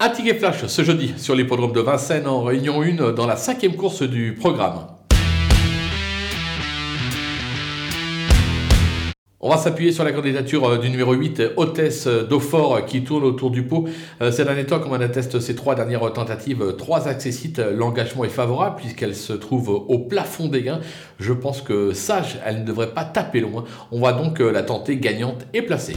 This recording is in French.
Un ticket flash ce jeudi sur l'hippodrome de Vincennes en réunion 1 dans la cinquième course du programme. On va s'appuyer sur la candidature euh, du numéro 8, Hôtesse d'Aufort, qui tourne autour du pot. Euh, ces derniers comme on atteste ces trois dernières tentatives, euh, trois accessites, euh, l'engagement est favorable puisqu'elle se trouve au plafond des gains. Je pense que sage, elle ne devrait pas taper loin. On va donc la tenter gagnante et placée.